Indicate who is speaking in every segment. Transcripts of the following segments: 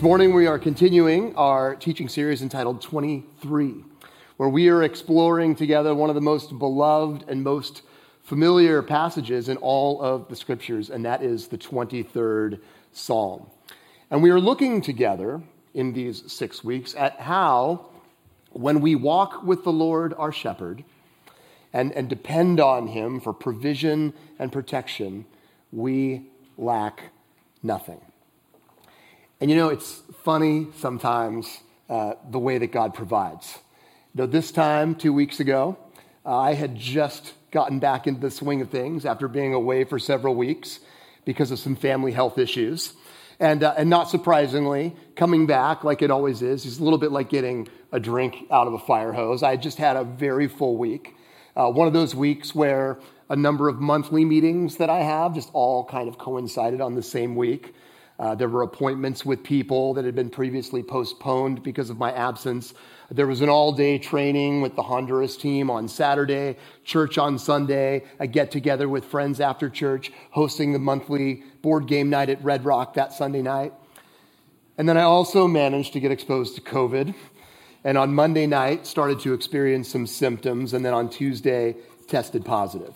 Speaker 1: This morning, we are continuing our teaching series entitled 23, where we are exploring together one of the most beloved and most familiar passages in all of the scriptures, and that is the 23rd Psalm. And we are looking together in these six weeks at how, when we walk with the Lord our shepherd and, and depend on him for provision and protection, we lack nothing. And you know, it's funny sometimes uh, the way that God provides. You know, this time, two weeks ago, uh, I had just gotten back into the swing of things after being away for several weeks because of some family health issues. And, uh, and not surprisingly, coming back, like it always is, is a little bit like getting a drink out of a fire hose. I just had a very full week. Uh, one of those weeks where a number of monthly meetings that I have just all kind of coincided on the same week. Uh, there were appointments with people that had been previously postponed because of my absence. There was an all day training with the Honduras team on Saturday, church on Sunday, a get together with friends after church, hosting the monthly board game night at Red Rock that Sunday night. And then I also managed to get exposed to COVID. And on Monday night, started to experience some symptoms. And then on Tuesday, tested positive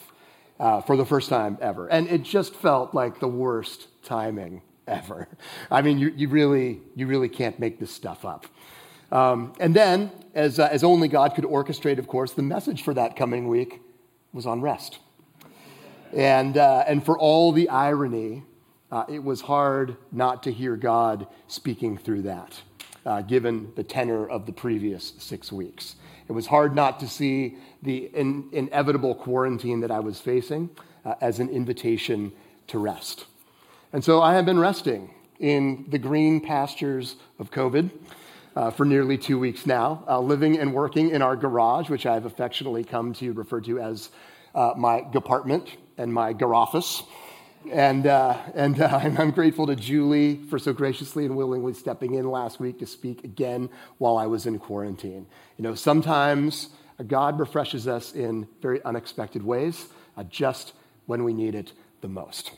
Speaker 1: uh, for the first time ever. And it just felt like the worst timing ever. I mean, you, you, really, you really can't make this stuff up. Um, and then, as, uh, as only God could orchestrate, of course, the message for that coming week was on rest. And, uh, and for all the irony, uh, it was hard not to hear God speaking through that, uh, given the tenor of the previous six weeks. It was hard not to see the in, inevitable quarantine that I was facing uh, as an invitation to rest. And so I have been resting in the green pastures of COVID uh, for nearly two weeks now, uh, living and working in our garage, which I've affectionately come to refer to as uh, my apartment and my garoffice. And, uh, and uh, I'm grateful to Julie for so graciously and willingly stepping in last week to speak again while I was in quarantine. You know, sometimes God refreshes us in very unexpected ways, uh, just when we need it the most.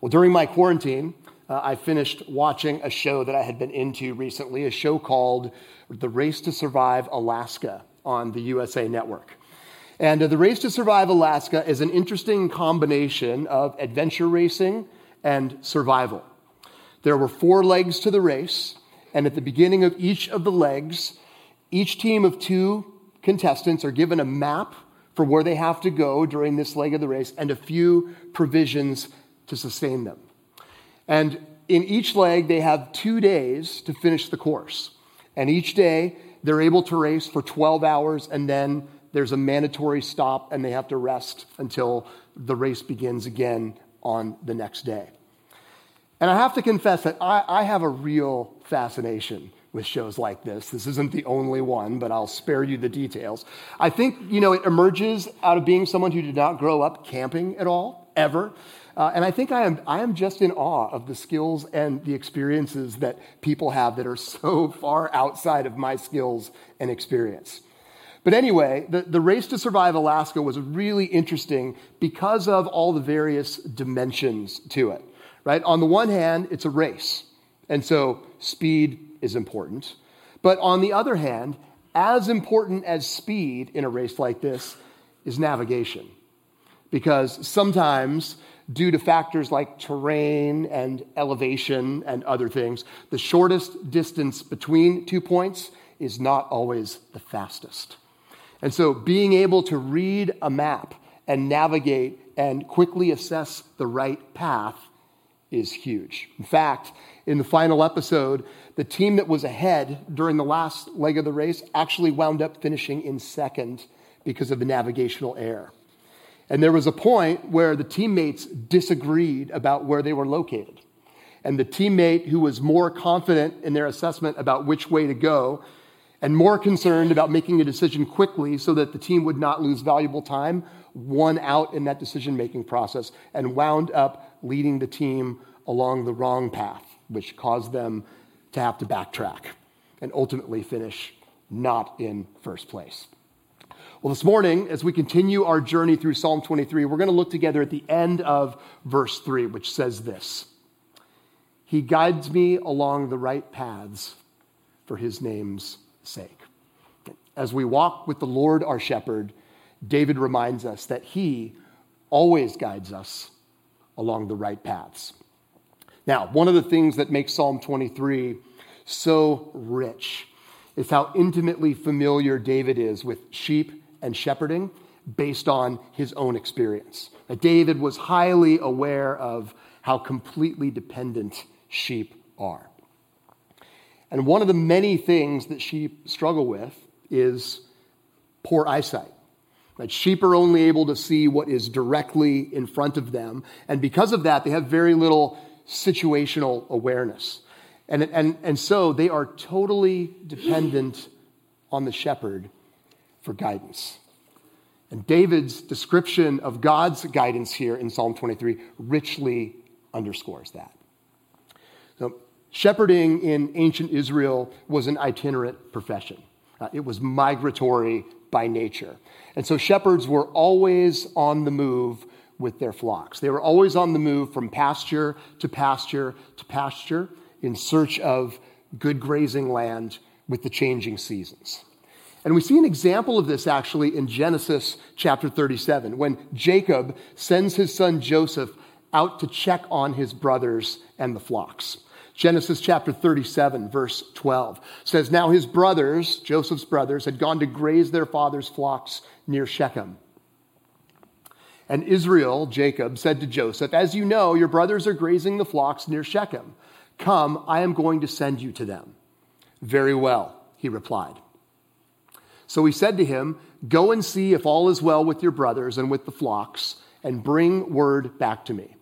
Speaker 1: Well, during my quarantine, uh, I finished watching a show that I had been into recently, a show called The Race to Survive Alaska on the USA Network. And uh, The Race to Survive Alaska is an interesting combination of adventure racing and survival. There were four legs to the race, and at the beginning of each of the legs, each team of two contestants are given a map for where they have to go during this leg of the race and a few provisions to sustain them. And in each leg, they have two days to finish the course. And each day, they're able to race for 12 hours, and then there's a mandatory stop, and they have to rest until the race begins again on the next day. And I have to confess that I, I have a real fascination with shows like this. This isn't the only one, but I'll spare you the details. I think, you know, it emerges out of being someone who did not grow up camping at all, ever. Uh, and I think I am, I am just in awe of the skills and the experiences that people have that are so far outside of my skills and experience. But anyway, the, the race to survive Alaska was really interesting because of all the various dimensions to it, right? On the one hand, it's a race, and so speed is important. But on the other hand, as important as speed in a race like this is navigation. Because sometimes due to factors like terrain and elevation and other things, the shortest distance between two points is not always the fastest. And so being able to read a map and navigate and quickly assess the right path is huge. In fact, in the final episode, the team that was ahead during the last leg of the race actually wound up finishing in second because of the navigational error. And there was a point where the teammates disagreed about where they were located. And the teammate who was more confident in their assessment about which way to go and more concerned about making a decision quickly so that the team would not lose valuable time won out in that decision making process and wound up leading the team along the wrong path, which caused them to have to backtrack and ultimately finish not in first place. Well, this morning, as we continue our journey through Psalm 23, we're going to look together at the end of verse 3, which says this He guides me along the right paths for his name's sake. As we walk with the Lord our shepherd, David reminds us that he always guides us along the right paths. Now, one of the things that makes Psalm 23 so rich is how intimately familiar David is with sheep and shepherding based on his own experience. That David was highly aware of how completely dependent sheep are. And one of the many things that sheep struggle with is poor eyesight. That Sheep are only able to see what is directly in front of them. And because of that, they have very little situational awareness. And, and, and so they are totally dependent on the shepherd for guidance. And David's description of God's guidance here in Psalm 23 richly underscores that. So, shepherding in ancient Israel was an itinerant profession, uh, it was migratory by nature. And so, shepherds were always on the move with their flocks. They were always on the move from pasture to pasture to pasture in search of good grazing land with the changing seasons. And we see an example of this actually in Genesis chapter 37, when Jacob sends his son Joseph out to check on his brothers and the flocks. Genesis chapter 37, verse 12 says, Now his brothers, Joseph's brothers, had gone to graze their father's flocks near Shechem. And Israel, Jacob, said to Joseph, As you know, your brothers are grazing the flocks near Shechem. Come, I am going to send you to them. Very well, he replied. So he said to him, Go and see if all is well with your brothers and with the flocks, and bring word back to me.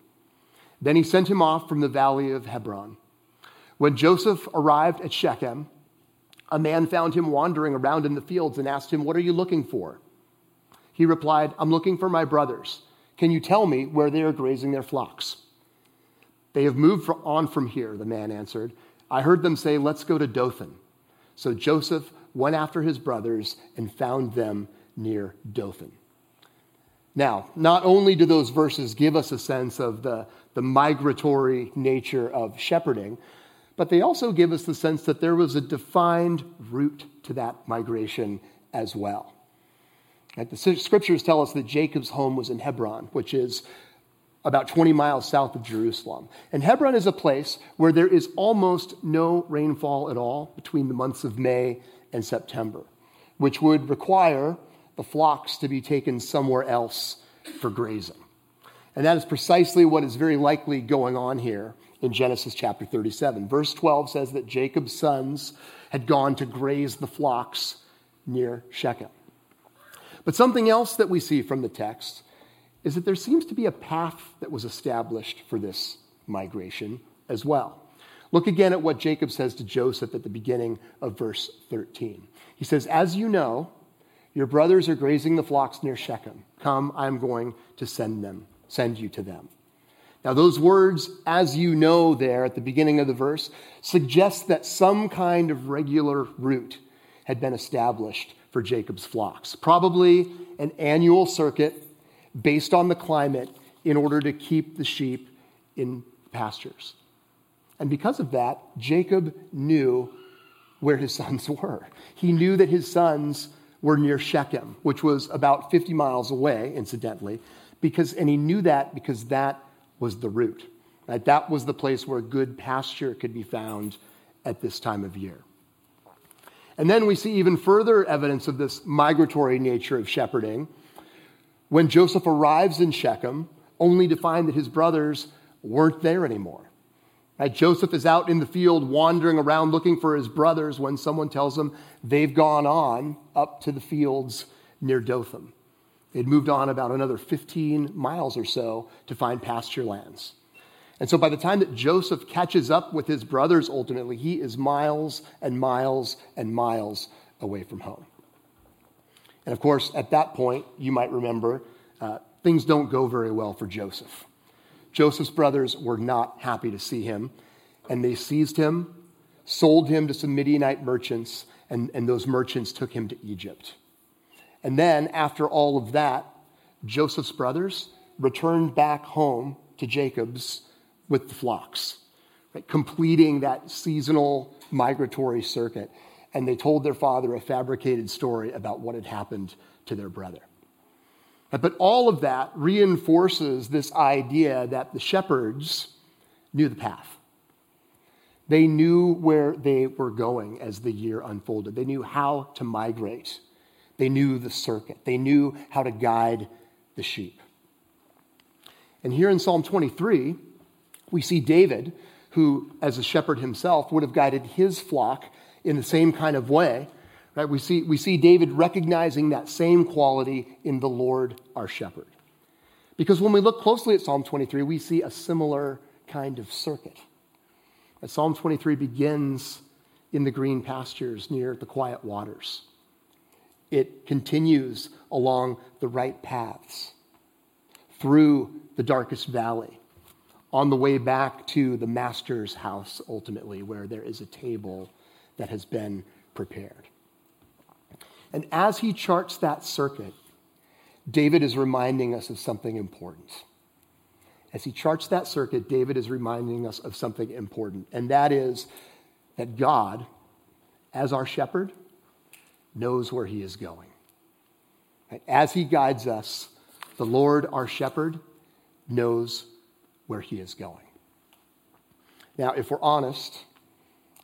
Speaker 1: Then he sent him off from the valley of Hebron. When Joseph arrived at Shechem, a man found him wandering around in the fields and asked him, What are you looking for? He replied, I'm looking for my brothers. Can you tell me where they are grazing their flocks? They have moved on from here, the man answered. I heard them say, Let's go to Dothan. So Joseph went after his brothers and found them near Dothan. Now, not only do those verses give us a sense of the, the migratory nature of shepherding, but they also give us the sense that there was a defined route to that migration as well. The scriptures tell us that Jacob's home was in Hebron, which is about 20 miles south of Jerusalem. And Hebron is a place where there is almost no rainfall at all between the months of May and September, which would require the flocks to be taken somewhere else for grazing. And that is precisely what is very likely going on here in Genesis chapter 37. Verse 12 says that Jacob's sons had gone to graze the flocks near Shechem. But something else that we see from the text is that there seems to be a path that was established for this migration as well. Look again at what Jacob says to Joseph at the beginning of verse 13. He says, As you know, your brothers are grazing the flocks near Shechem. Come, I am going to send them, send you to them. Now, those words, as you know, there at the beginning of the verse, suggest that some kind of regular route had been established for Jacob's flocks. Probably an annual circuit based on the climate in order to keep the sheep in pastures. And because of that, Jacob knew where his sons were. He knew that his sons were near Shechem, which was about 50 miles away, incidentally, because, and he knew that because that was the route. Right? That was the place where good pasture could be found at this time of year. And then we see even further evidence of this migratory nature of shepherding when Joseph arrives in Shechem, only to find that his brothers weren't there anymore. Right? Joseph is out in the field wandering around looking for his brothers when someone tells him they've gone on up to the fields near Dothan. They'd moved on about another 15 miles or so to find pasture lands. And so by the time that Joseph catches up with his brothers, ultimately, he is miles and miles and miles away from home. And of course, at that point, you might remember, uh, things don't go very well for Joseph. Joseph's brothers were not happy to see him, and they seized him, sold him to some Midianite merchants, and, and those merchants took him to Egypt. And then, after all of that, Joseph's brothers returned back home to Jacob's with the flocks. right, completing that seasonal migratory circuit. And they told their father a fabricated story about what had happened to their brother. But all of that reinforces this idea that the shepherds knew the path. They knew where they were going as the year unfolded. They knew how to migrate. They knew the circuit. They knew how to guide the sheep. And here in Psalm 23, we see David, who, as a shepherd himself, would have guided his flock in the same kind of way. Right? We, see, we see David recognizing that same quality in the Lord our shepherd. Because when we look closely at Psalm 23, we see a similar kind of circuit. As Psalm 23 begins in the green pastures near the quiet waters. It continues along the right paths, through the darkest valley, on the way back to the master's house, ultimately, where there is a table that has been prepared. And as he charts that circuit, David is reminding us of something important. As he charts that circuit, David is reminding us of something important, and that is that God, as our shepherd, knows where he is going. As he guides us, the Lord, our shepherd, knows where he is going. Now, if we're honest,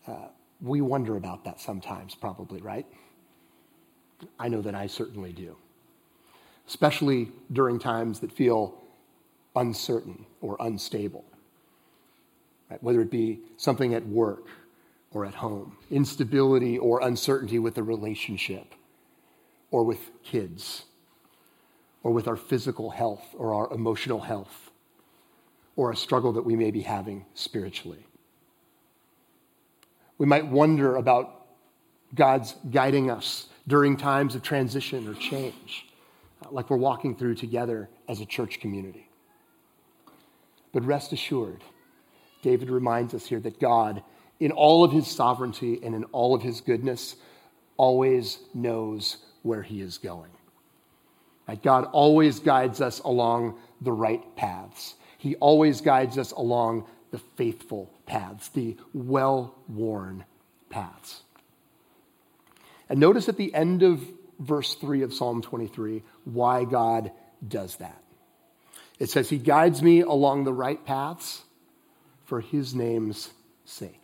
Speaker 1: uh, we wonder about that sometimes, probably, right? I know that I certainly do, especially during times that feel uncertain or unstable, right? whether it be something at work or at home, instability or uncertainty with a relationship or with kids or with our physical health or our emotional health or a struggle that we may be having spiritually. We might wonder about God's guiding us during times of transition or change, uh, like we're walking through together as a church community. But rest assured, David reminds us here that God, in all of his sovereignty and in all of his goodness, always knows where he is going. Right? God always guides us along the right paths. He always guides us along the faithful paths, the well worn paths. And notice at the end of verse 3 of Psalm 23 why God does that. It says, He guides me along the right paths for His name's sake.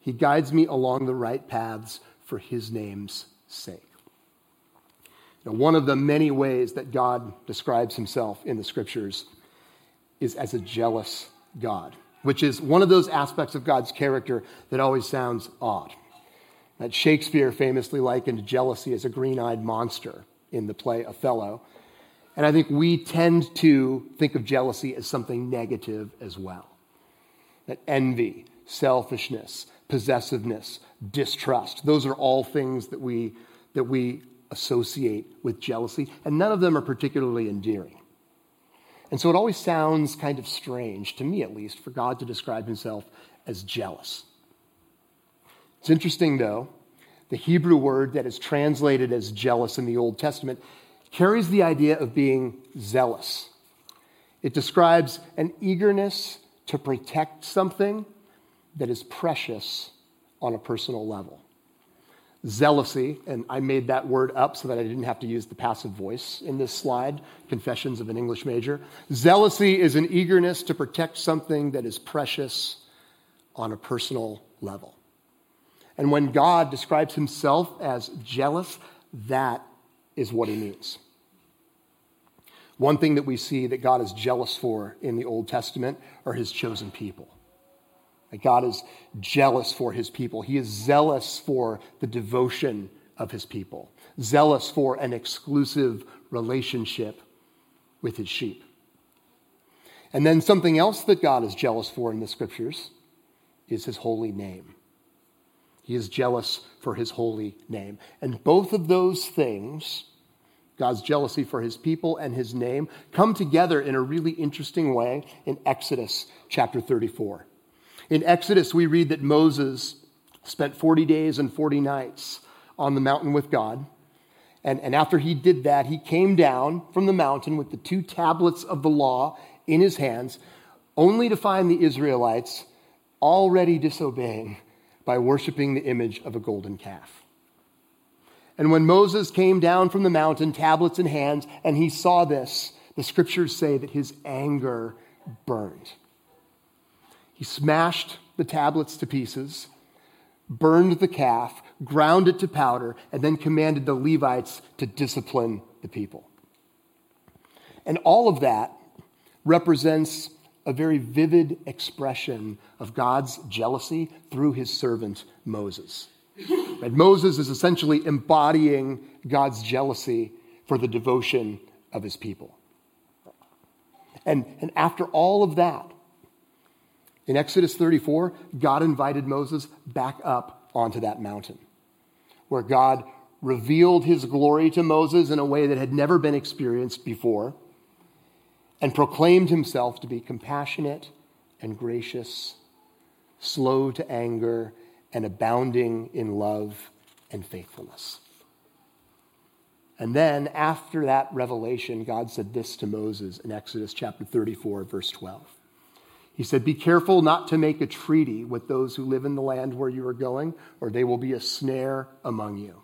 Speaker 1: He guides me along the right paths for His name's sake. Now, one of the many ways that God describes Himself in the scriptures is as a jealous God, which is one of those aspects of God's character that always sounds odd that Shakespeare famously likened jealousy as a green eyed monster in the play Othello. And I think we tend to think of jealousy as something negative as well. That envy, selfishness, possessiveness, distrust, those are all things that we, that we associate with jealousy, and none of them are particularly endearing. And so it always sounds kind of strange, to me at least, for God to describe himself as jealous. It's interesting, though, the Hebrew word that is translated as jealous in the Old Testament carries the idea of being zealous. It describes an eagerness to protect something that is precious on a personal level. Zealousy, and I made that word up so that I didn't have to use the passive voice in this slide, Confessions of an English Major. Zealousy is an eagerness to protect something that is precious on a personal level. And when God describes himself as jealous, that is what he means. One thing that we see that God is jealous for in the Old Testament are his chosen people. That God is jealous for his people. He is zealous for the devotion of his people, zealous for an exclusive relationship with his sheep. And then something else that God is jealous for in the scriptures is his holy name. He is jealous for his holy name. And both of those things, God's jealousy for his people and his name, come together in a really interesting way in Exodus chapter 34. In Exodus, we read that Moses spent 40 days and 40 nights on the mountain with God. And, and after he did that, he came down from the mountain with the two tablets of the law in his hands, only to find the Israelites already disobeying by worshiping the image of a golden calf. And when Moses came down from the mountain, tablets in hands, and he saw this, the scriptures say that his anger burned. He smashed the tablets to pieces, burned the calf, ground it to powder, and then commanded the Levites to discipline the people. And all of that represents a very vivid expression of God's jealousy through his servant Moses. And Moses is essentially embodying God's jealousy for the devotion of his people. And, and after all of that, in Exodus 34, God invited Moses back up onto that mountain, where God revealed his glory to Moses in a way that had never been experienced before, and proclaimed himself to be compassionate and gracious, slow to anger, and abounding in love and faithfulness. And then, after that revelation, God said this to Moses in Exodus chapter 34, verse 12. He said, Be careful not to make a treaty with those who live in the land where you are going, or they will be a snare among you.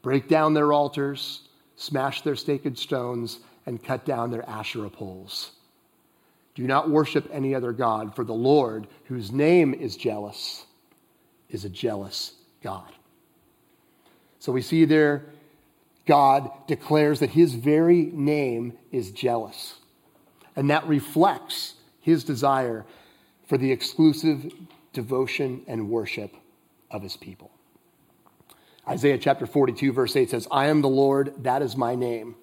Speaker 1: Break down their altars, smash their sacred stones, and cut down their Asherah poles. Do not worship any other God, for the Lord, whose name is jealous, is a jealous God. So we see there, God declares that his very name is jealous. And that reflects his desire for the exclusive devotion and worship of his people. Isaiah chapter 42, verse 8 says, I am the Lord, that is my name.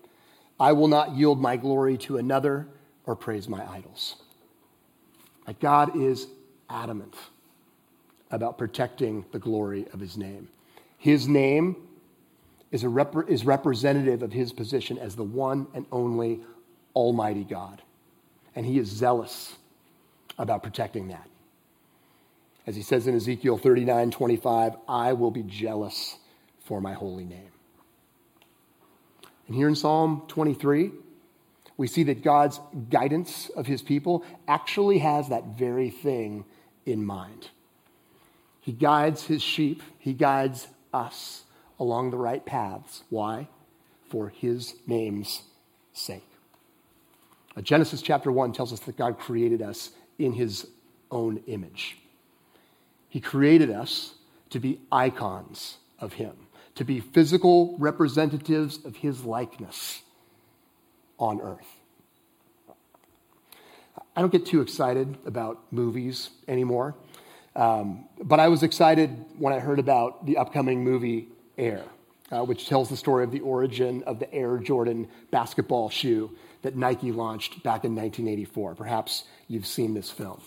Speaker 1: I will not yield my glory to another or praise my idols. Like God is adamant about protecting the glory of his name. His name is, a rep- is representative of his position as the one and only Almighty God. And he is zealous about protecting that. As he says in Ezekiel 39 25, I will be jealous for my holy name. And here in Psalm 23, we see that God's guidance of his people actually has that very thing in mind. He guides his sheep, he guides us along the right paths. Why? For his name's sake. Uh, Genesis chapter 1 tells us that God created us in his own image. He created us to be icons of him, to be physical representatives of his likeness on earth. I don't get too excited about movies anymore. Um, but I was excited when I heard about the upcoming movie Air, uh, which tells the story of the origin of the Air Jordan basketball shoe that Nike launched back in 1984. Perhaps you've seen this film.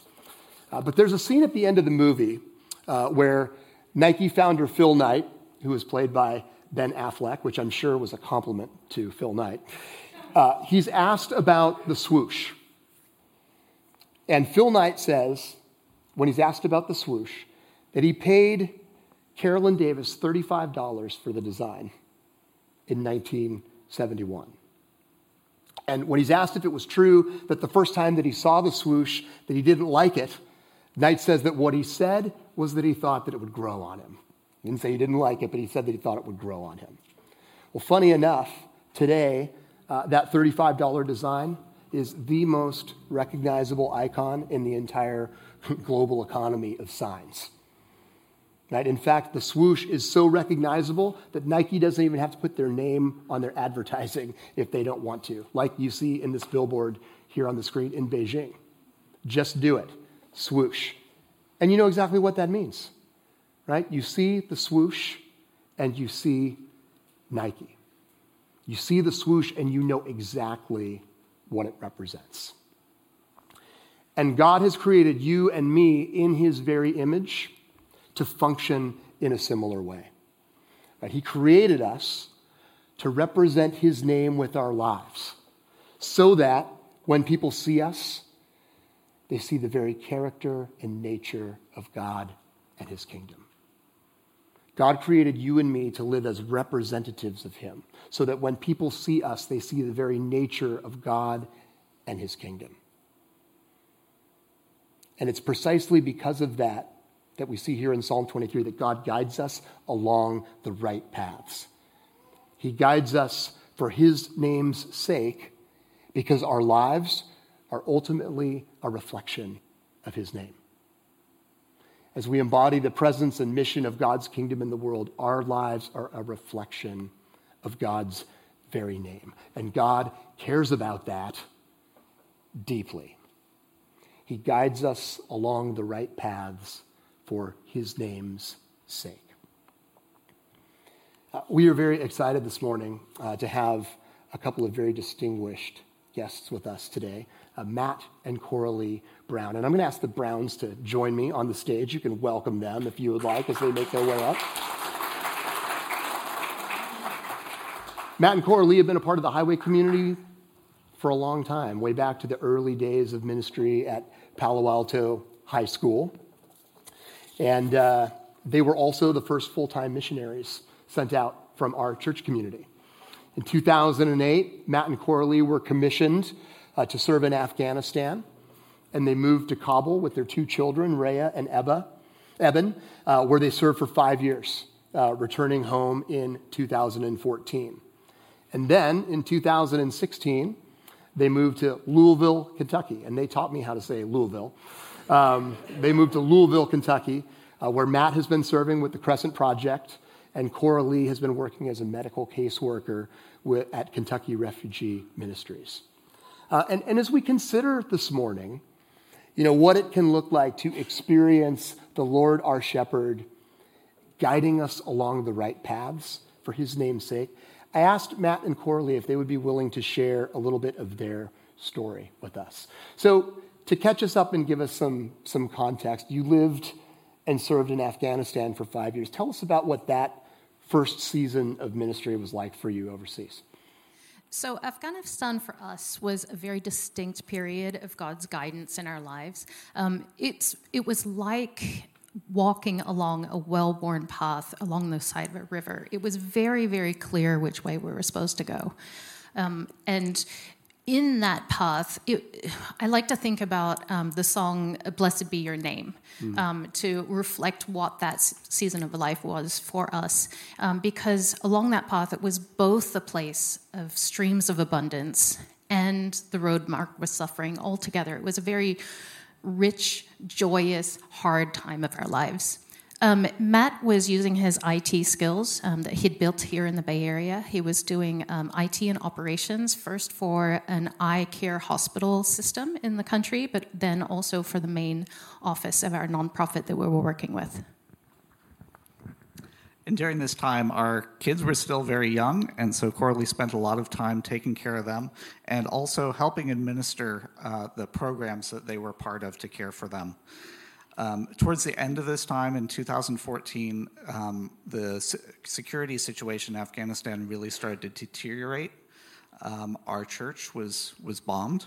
Speaker 1: Uh, but there's a scene at the end of the movie uh, where Nike founder Phil Knight, who was played by Ben Affleck, which I'm sure was a compliment to Phil Knight, uh, he's asked about the swoosh. And Phil Knight says, when he's asked about the swoosh that he paid Carolyn Davis $35 for the design in 1971. And when he's asked if it was true that the first time that he saw the swoosh that he didn't like it, Knight says that what he said was that he thought that it would grow on him. He didn't say he didn't like it, but he said that he thought it would grow on him. Well, funny enough, today, uh, that $35 design is the most recognizable icon in the entire global economy of signs. Right? In fact, the swoosh is so recognizable that Nike doesn't even have to put their name on their advertising if they don't want to, like you see in this billboard here on the screen in Beijing. Just do it. Swoosh. And you know exactly what that means, right? You see the swoosh and you see Nike. You see the swoosh and you know exactly what it represents. And God has created you and me in his very image to function in a similar way. Right? He created us to represent his name with our lives so that when people see us, they see the very character and nature of God and his kingdom. God created you and me to live as representatives of him so that when people see us, they see the very nature of God and his kingdom. And it's precisely because of that that we see here in Psalm 23 that God guides us along the right paths. He guides us for His name's sake because our lives are ultimately a reflection of His name. As we embody the presence and mission of God's kingdom in the world, our lives are a reflection of God's very name. And God cares about that deeply. He guides us along the right paths for his name's sake. Uh, we are very excited this morning uh, to have a couple of very distinguished guests with us today uh, Matt and Coralie Brown. And I'm going to ask the Browns to join me on the stage. You can welcome them if you would like as they make their way up. Matt and Coralie have been a part of the highway community for a long time, way back to the early days of ministry at Palo Alto High School. And uh, they were also the first full time missionaries sent out from our church community. In 2008, Matt and Coralie were commissioned uh, to serve in Afghanistan, and they moved to Kabul with their two children, Rhea and Ebba, Eben, uh, where they served for five years, uh, returning home in 2014. And then in 2016, they moved to Louisville, Kentucky, and they taught me how to say Louisville. Um, they moved to Louisville, Kentucky, uh, where Matt has been serving with the Crescent Project, and Coralie has been working as a medical caseworker with, at Kentucky Refugee Ministries. Uh, and, and as we consider this morning, you know, what it can look like to experience the Lord our shepherd guiding us along the right paths for his name's sake, I asked Matt and Coralie if they would be willing to share a little bit of their story with us. So, to catch us up and give us some, some context, you lived and served in Afghanistan for five years. Tell us about what that first season of ministry was like for you overseas.
Speaker 2: So, Afghanistan for us was a very distinct period of God's guidance in our lives. Um, it's, it was like walking along a well worn path along the side of a river. It was very, very clear which way we were supposed to go. Um, and in that path, it, I like to think about um, the song Blessed Be Your Name mm. um, to reflect what that season of life was for us. Um, because along that path, it was both the place of streams of abundance and the road marked with suffering all together. It was a very rich, joyous, hard time of our lives. Um, Matt was using his IT skills um, that he'd built here in the Bay Area. He was doing um, IT and operations first for an eye care hospital system in the country, but then also for the main office of our nonprofit that we were working with.
Speaker 3: And during this time, our kids were still very young, and so Coralie spent a lot of time taking care of them and also helping administer uh, the programs that they were part of to care for them. Um, towards the end of this time in 2014, um, the security situation in Afghanistan really started to deteriorate. Um, our church was, was bombed.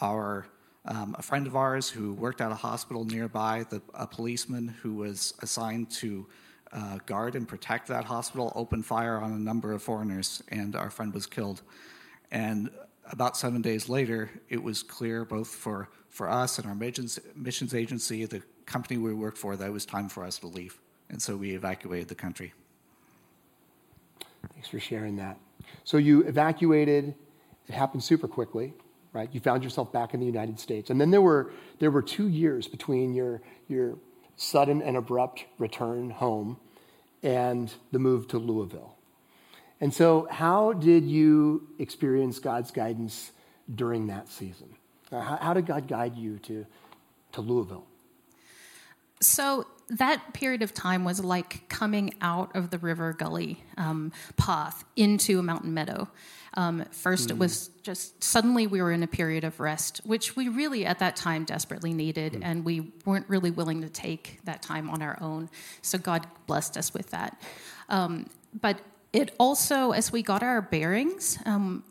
Speaker 3: Our, um, a friend of ours who worked at a hospital nearby, the, a policeman who was assigned to uh, guard and protect that hospital, opened fire on a number of foreigners, and our friend was killed. And about seven days later, it was clear both for, for us and our missions, missions agency, the company we worked for, that was time for us to leave. And so we evacuated the country.
Speaker 1: Thanks for sharing that. So you evacuated, it happened super quickly, right? You found yourself back in the United States. And then there were, there were two years between your, your sudden and abrupt return home and the move to Louisville. And so, how did you experience God's guidance during that season? How, how did God guide you to, to Louisville?
Speaker 2: So, that period of time was like coming out of the river gully um, path into a mountain meadow. Um, first, mm. it was just suddenly we were in a period of rest, which we really at that time desperately needed, mm. and we weren't really willing to take that time on our own. So God blessed us with that. Um, but it also, as we got our bearings, um,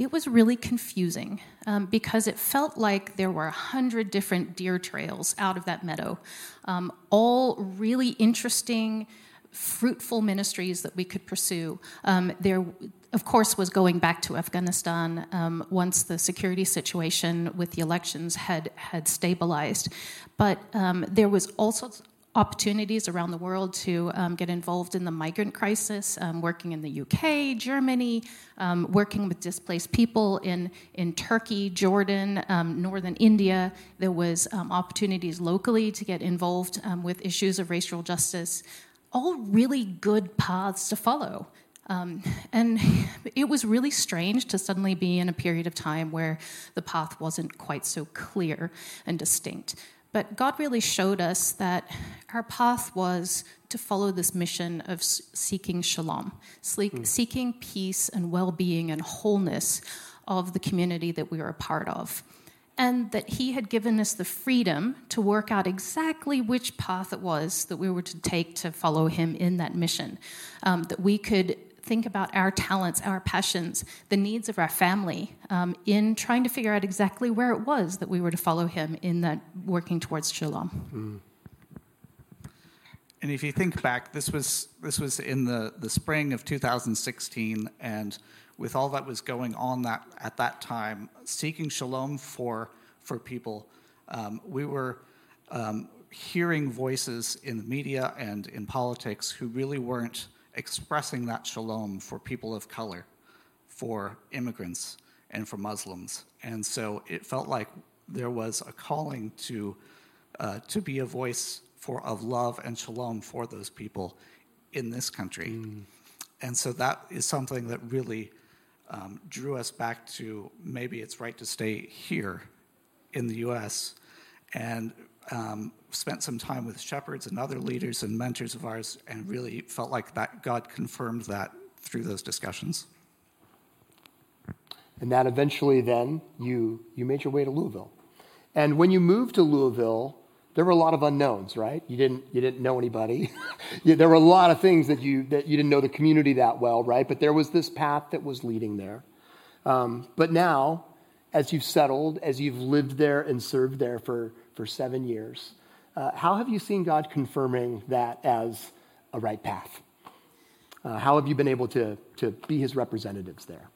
Speaker 2: it was really confusing um, because it felt like there were a hundred different deer trails out of that meadow, um, all really interesting fruitful ministries that we could pursue. Um, there, of course, was going back to Afghanistan um, once the security situation with the elections had had stabilized. But um, there was also opportunities around the world to um, get involved in the migrant crisis, um, working in the UK, Germany, um, working with displaced people in, in Turkey, Jordan, um, northern India. There was um, opportunities locally to get involved um, with issues of racial justice. All really good paths to follow. Um, and it was really strange to suddenly be in a period of time where the path wasn't quite so clear and distinct. But God really showed us that our path was to follow this mission of seeking shalom, mm. seeking peace and well being and wholeness of the community that we were a part of. And that He had given us the freedom to work out exactly which path it was that we were to take to follow Him in that mission. Um, that we could think about our talents, our passions, the needs of our family um, in trying to figure out exactly where it was that we were to follow him in that working towards shalom.
Speaker 3: Mm. And if you think back, this was this was in the, the spring of 2016, and with all that was going on that at that time, seeking shalom for for people, um, we were um, hearing voices in the media and in politics who really weren't expressing that shalom for people of color, for immigrants, and for Muslims. And so it felt like there was a calling to, uh, to be a voice for, of love and shalom for those people in this country. Mm. And so that is something that really um, drew us back to maybe it's right to stay here in the US and um, spent some time with shepherds and other leaders and mentors of ours, and really felt like that God confirmed that through those discussions.
Speaker 1: And that eventually, then you you made your way to Louisville, and when you moved to Louisville, there were a lot of unknowns, right? You didn't you didn't know anybody. there were a lot of things that you that you didn't know the community that well, right? But there was this path that was leading there. Um, but now, as you've settled, as you've lived there and served there for for seven years, uh, how have you seen God confirming that as a right path? Uh, how have you been able to, to be his representatives there?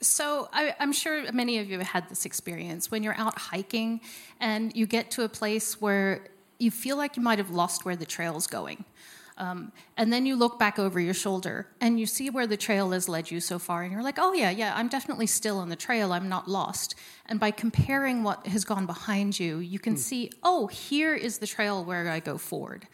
Speaker 2: So, I, am sure many of you have had this experience when you're out hiking and you get to a place where you feel like you might have lost where the trail's going. Um, and then you look back over your shoulder and you see where the trail has led you so far, and you're like, oh, yeah, yeah, I'm definitely still on the trail. I'm not lost. And by comparing what has gone behind you, you can mm. see, oh, here is the trail where I go forward.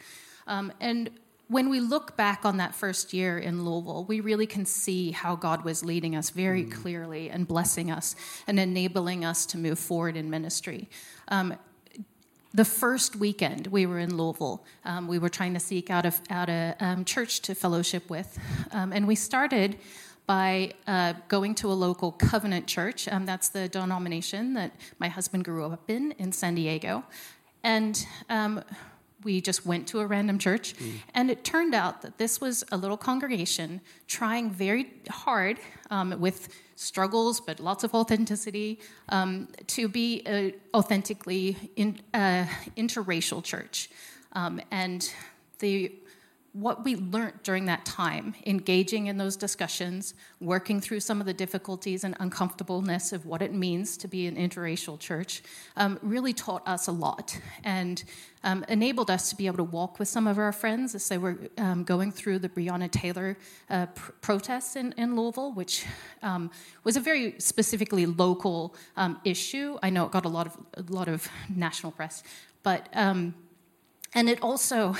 Speaker 2: Um, and when we look back on that first year in Louisville, we really can see how God was leading us very mm. clearly and blessing us and enabling us to move forward in ministry. Um, the first weekend we were in Louisville, um, we were trying to seek out a, out a um, church to fellowship with. Um, and we started by uh, going to a local covenant church. Um, that's the denomination that my husband grew up in, in San Diego. And um, we just went to a random church. Mm. And it turned out that this was a little congregation trying very hard um, with struggles, but lots of authenticity, um, to be an authentically in, uh, interracial church. Um, and the what we learned during that time, engaging in those discussions, working through some of the difficulties and uncomfortableness of what it means to be an interracial church, um, really taught us a lot and um, enabled us to be able to walk with some of our friends as they were um, going through the Breonna Taylor uh, pr- protests in, in, Louisville, which um, was a very specifically local um, issue. I know it got a lot of a lot of national press, but um, and it also,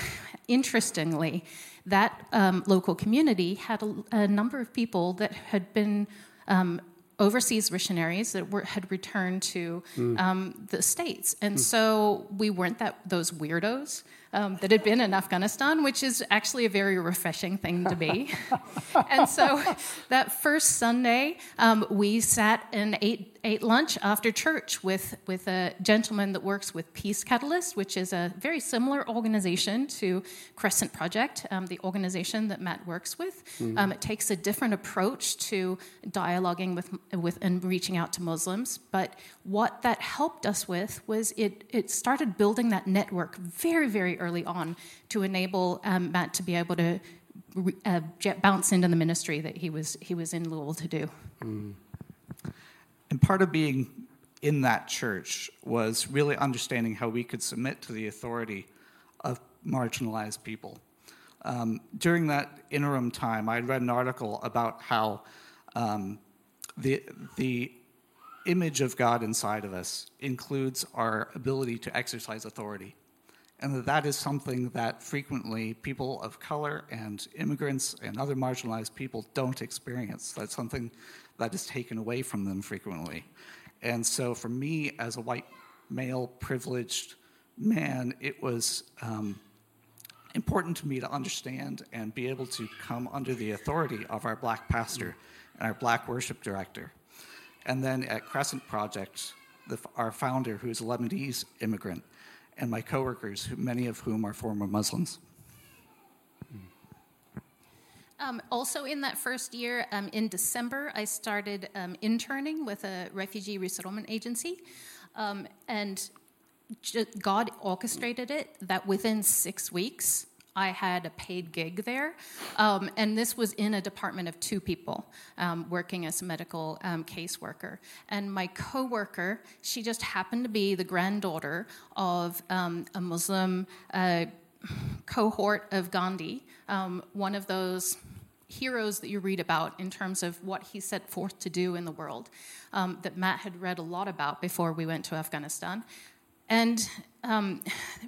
Speaker 2: interestingly, that um, local community had a, a, number of people that had been um, overseas missionaries that were, had returned to mm. um, the states, and mm. so we weren't that those weirdos um, that had been in Afghanistan, which is actually a very refreshing thing to be. and so that first Sunday, um, we sat and ate ate lunch after church with, with a gentleman that works with Peace Catalyst, which is a very similar organization to Crescent Project, um, the organization that Matt works with. Mm-hmm. Um, it takes a different approach to dialoguing with, with and reaching out to Muslims. But what that helped us with was it, it started building that network very, very early on to enable um, Matt to be able to uh, bounce into the ministry that he was he was in Louisville to do. Mm.
Speaker 3: And part of being in that church was really understanding how we could submit to the authority of marginalized people. Um, during that interim time, I read an article about how um, the the image of God inside of us includes our ability to exercise authority. And that that is something that frequently people of color and immigrants and other marginalized people don't experience. That's something that is taken away from them frequently. And so, for me, as a white male privileged man, it was um, important to me to understand and be able to come under the authority of our black pastor and our black worship director. And then at Crescent Project, the, our founder, who is a Lebanese immigrant, and my coworkers, who, many of whom are former Muslims.
Speaker 2: Um, also, in that first year, um, in December, I started um, interning with a refugee resettlement agency. Um, and God orchestrated it that within six weeks, I had a paid gig there. Um, and this was in a department of two people um, working as a medical caseworker. And my coworker, she just happened to be the granddaughter of a Muslim uh, cohort of Gandhi, um, one of those heroes that you read about in terms of what he set forth to do in the world um, that Matt had read a lot about before we went to Afghanistan. And um,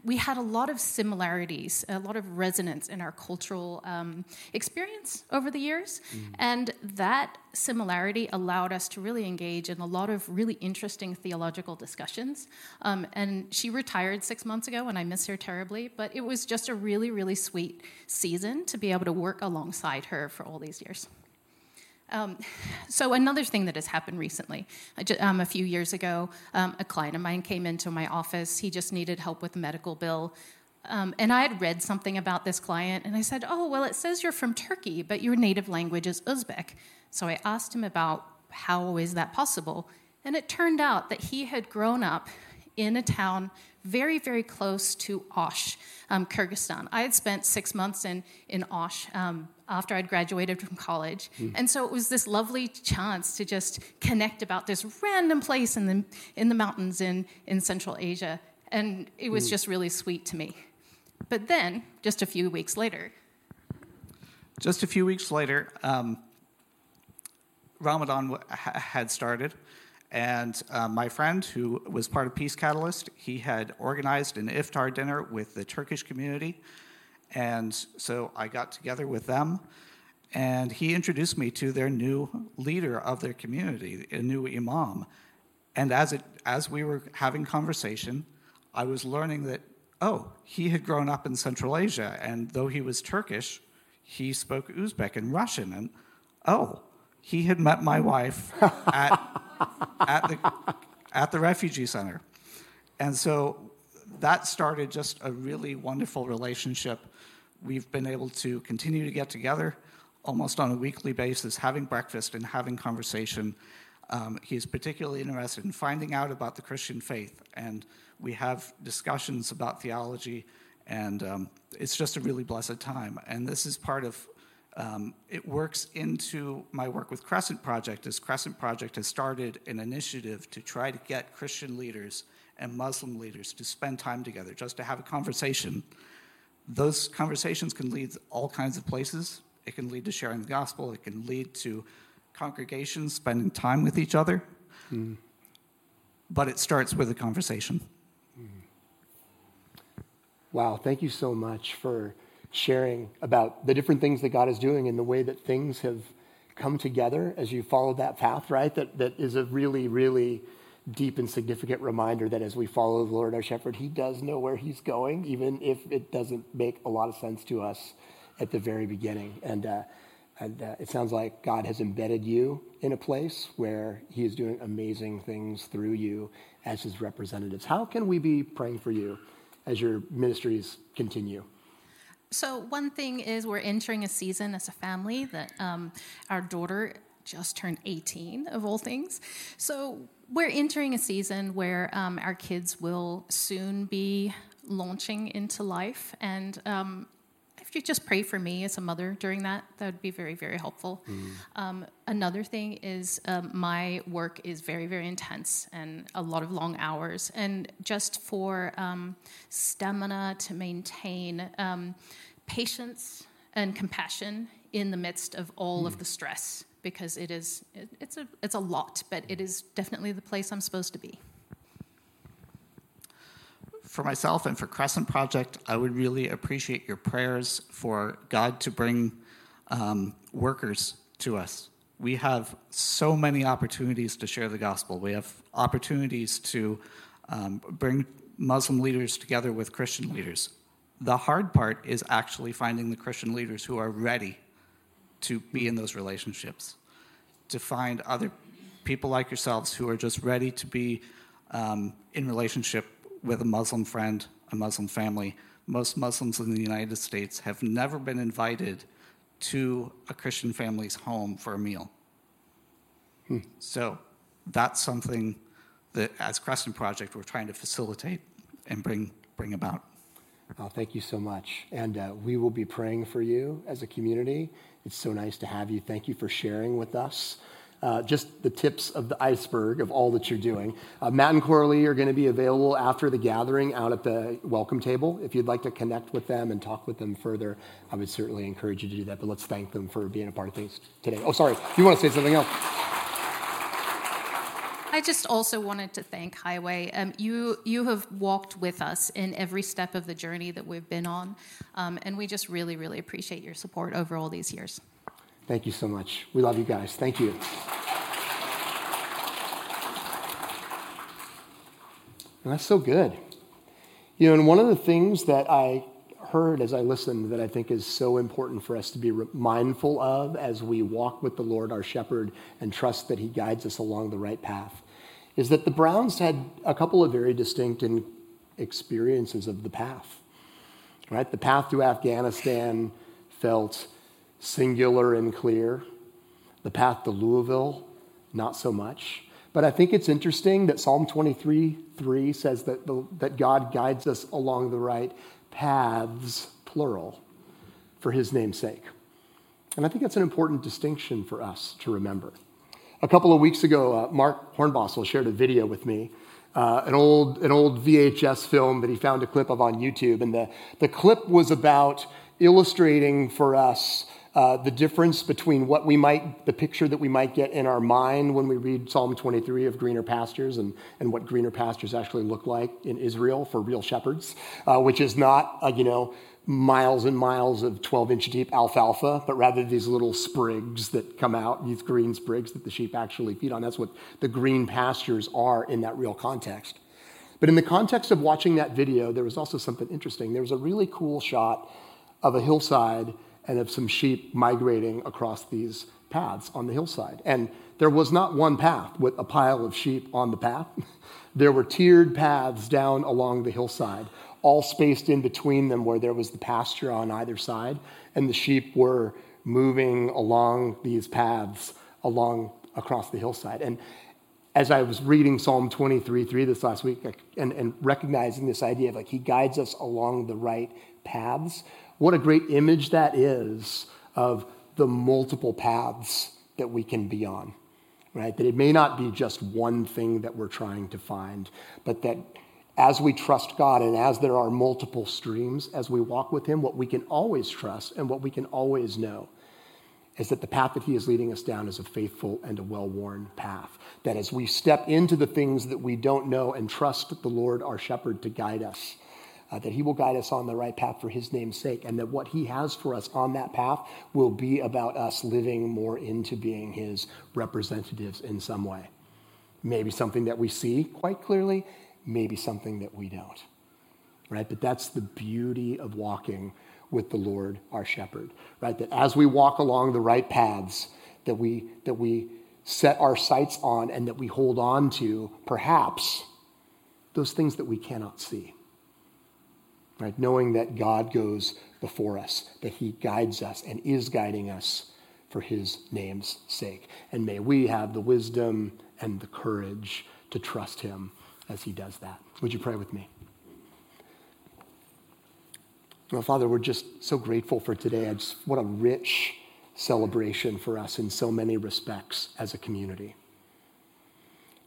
Speaker 2: we had a lot of similarities, a lot of resonance in our cultural um, experience over the years. Mm. And that similarity allowed us to really engage in a lot of really interesting theological discussions. Um, and she retired six months ago, and I miss her terribly, but it was just a really, really sweet season to be able to work alongside her for all these years. Um, so another thing that has happened recently, um, a few years ago, um, a client of mine came into my office. He just needed help with a medical bill. Um, and I had read something about this client, and I said, Oh, well, it says you're from Turkey, but your native language is Uzbek. So I asked him about how is that possible. And it turned out that he had grown up in a town very, very close to Osh, um, Kyrgyzstan. I had spent six months in, in Osh um, after I'd graduated from college. Mm. And so it was this lovely chance to just connect about this random place in the, in the mountains in, in Central Asia. And it was mm. just really sweet to me. But then, just a few weeks later,
Speaker 3: just a few weeks later, um, Ramadan had started. And uh, my friend, who was part of Peace Catalyst, he had organized an iftar dinner with the Turkish community. And so I got together with them, and he introduced me to their new leader of their community, a new imam. And as, it, as we were having conversation, I was learning that, oh, he had grown up in Central Asia, and though he was Turkish, he spoke Uzbek and Russian. And oh, he had met my wife at at the, at the refugee center. And so that started just a really wonderful relationship. We've been able to continue to get together almost on a weekly basis, having breakfast and having conversation. Um, he is particularly interested in finding out about the Christian faith, and we have discussions about theology, and um, it's just a really blessed time. And this is part of um, it works into my work with Crescent Project, as Crescent Project has started an initiative to try to get Christian leaders and Muslim leaders to spend time together, just to have a conversation. Those conversations can lead all kinds of places. It can lead to sharing the gospel, it can lead to congregations spending time with each other. Mm. But it starts with a conversation. Mm.
Speaker 1: Wow, thank you so much for sharing about the different things that God is doing and the way that things have come together as you follow that path, right? That, that is a really, really deep and significant reminder that as we follow the Lord our shepherd, he does know where he's going, even if it doesn't make a lot of sense to us at the very beginning. And, uh, and uh, it sounds like God has embedded you in a place where he is doing amazing things through you as his representatives. How can we be praying for you as your ministries continue?
Speaker 2: So, one thing is we're entering a season as a family that um, our daughter just turned 18, of all things. So, we're entering a season where um, our kids will soon be launching into life. And um, if you just pray for me as a mother during that, that would be very, very helpful. Mm. Um, another thing is um, my work is very, very intense and a lot of long hours. And just for um, stamina to maintain um, patience and compassion in the midst of all mm. of the stress, because it is, it, it's, a, it's a lot, but it is definitely the place I'm supposed to be
Speaker 3: for myself and for Crescent Project, I would really appreciate your prayers for God to bring um, workers to us. We have so many opportunities to share the gospel. We have opportunities to um, bring Muslim leaders together with Christian leaders. The hard part is actually finding the Christian leaders who are ready to be in those relationships, to find other people like yourselves who are just ready to be um, in relationship with a Muslim friend, a Muslim family. Most Muslims in the United States have never been invited to a Christian family's home for a meal. Hmm. So that's something that, as Crescent Project, we're trying to facilitate and bring, bring about.
Speaker 1: Oh, thank you so much. And uh, we will be praying for you as a community. It's so nice to have you. Thank you for sharing with us uh, just the tips of the iceberg of all that you're doing. Uh, Matt and Coralie are going to be available after the gathering out at the welcome table. If you'd like to connect with them and talk with them further, I would certainly encourage you to do that. But let's thank them for being a part of things today. Oh, sorry. You want to say something else?
Speaker 2: I just also wanted to thank Highway. Um, you you have walked with us in every step of the journey that we've been on, um, and we just really really appreciate your support over all these years.
Speaker 1: Thank you so much. We love you guys. Thank you. And that's so good. You know, and one of the things that I heard as I listened that I think is so important for us to be mindful of as we walk with the Lord, our shepherd, and trust that he guides us along the right path is that the Browns had a couple of very distinct experiences of the path. Right? The path to Afghanistan felt singular and clear. The path to Louisville, not so much. But I think it's interesting that Psalm 23 3 says that, the, that God guides us along the right paths, plural, for his name's sake. And I think that's an important distinction for us to remember. A couple of weeks ago, uh, Mark Hornbostel shared a video with me, uh, an, old, an old VHS film that he found a clip of on YouTube. And the, the clip was about illustrating for us uh, the difference between what we might, the picture that we might get in our mind when we read Psalm 23 of greener pastures and, and what greener pastures actually look like in Israel for real shepherds, uh, which is not, you know, miles and miles of 12 inch deep alfalfa, but rather these little sprigs that come out, these green sprigs that the sheep actually feed on. That's what the green pastures are in that real context. But in the context of watching that video, there was also something interesting. There was a really cool shot of a hillside and of some sheep migrating across these paths on the hillside. And there was not one path with a pile of sheep on the path. there were tiered paths down along the hillside, all spaced in between them where there was the pasture on either side, and the sheep were moving along these paths along across the hillside. And as I was reading Psalm 23 3 this last week and, and recognizing this idea of like he guides us along the right paths, what a great image that is of the multiple paths that we can be on, right? That it may not be just one thing that we're trying to find, but that as we trust God and as there are multiple streams, as we walk with Him, what we can always trust and what we can always know is that the path that He is leading us down is a faithful and a well worn path. That as we step into the things that we don't know and trust the Lord, our shepherd, to guide us, uh, that He will guide us on the right path for His name's sake, and that what He has for us on that path will be about us living more into being His representatives in some way. Maybe something that we see quite clearly, maybe something that we don't. Right? But that's the beauty of walking with the Lord our shepherd, right? That as we walk along the right paths, that we that we set our sights on and that we hold on to perhaps those things that we cannot see right? Knowing that God goes before us, that He guides us and is guiding us for His name's sake. And may we have the wisdom and the courage to trust Him as He does that. Would you pray with me? Well, Father, we're just so grateful for today. Just, what a rich celebration for us in so many respects as a community.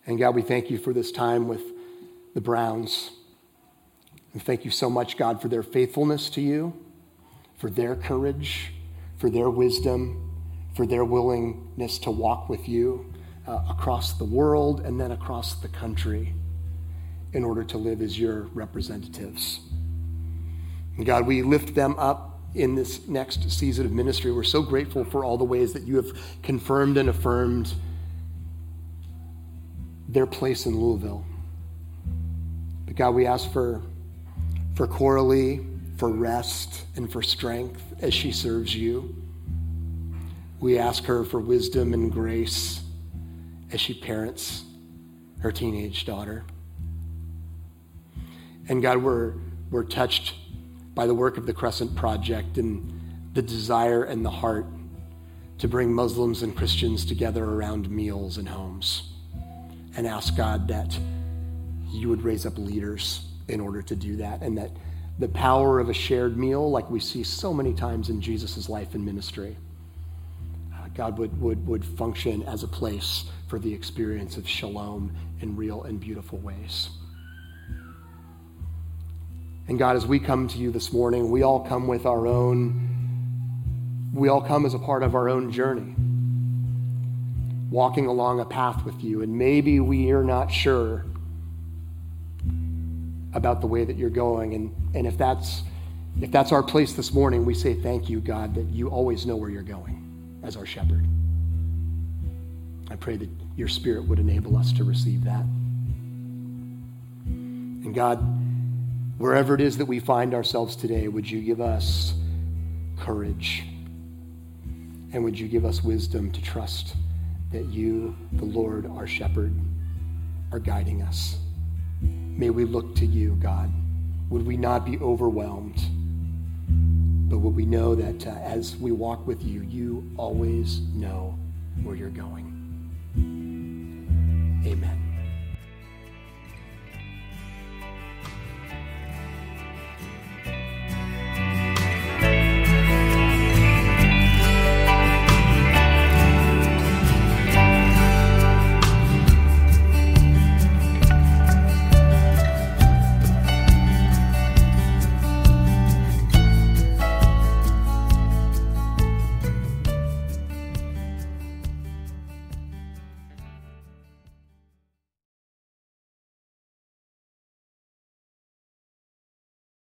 Speaker 1: And God, we thank you for this time with the Browns. And thank you so much, God, for their faithfulness to you, for their courage, for their wisdom, for their willingness to walk with you uh, across the world and then across the country in order to live as your representatives. And God, we lift them up in this next season of ministry. We're so grateful for all the ways that you have confirmed and affirmed their place in Louisville. But God, we ask for, for Coralie, for rest and for strength as she serves you. We ask her for wisdom and grace as she parents her teenage daughter. And God, we're, we're touched by the work of the Crescent Project and the desire and the heart to bring Muslims and Christians together around meals and homes and ask God that you would raise up leaders in order to do that and that the power of a shared meal, like we see so many times in Jesus' life and ministry, uh, God would, would, would function as a place for the experience of shalom in real and beautiful ways. And God, as we come to you this morning, we all come with our own, we all come as a part of our own journey walking along a path with you, and maybe we are not sure about the way that you're going. And, and if, that's, if that's our place this morning, we say thank you, God, that you always know where you're going as our shepherd. I pray that your spirit would enable us to receive that. And God, wherever it is that we find ourselves today, would you give us courage? And would you give us wisdom to trust? that you, the Lord, our shepherd, are guiding us. May we look to you, God. Would we not be overwhelmed? But would we know that uh, as we walk with you, you always know where you're going? Amen.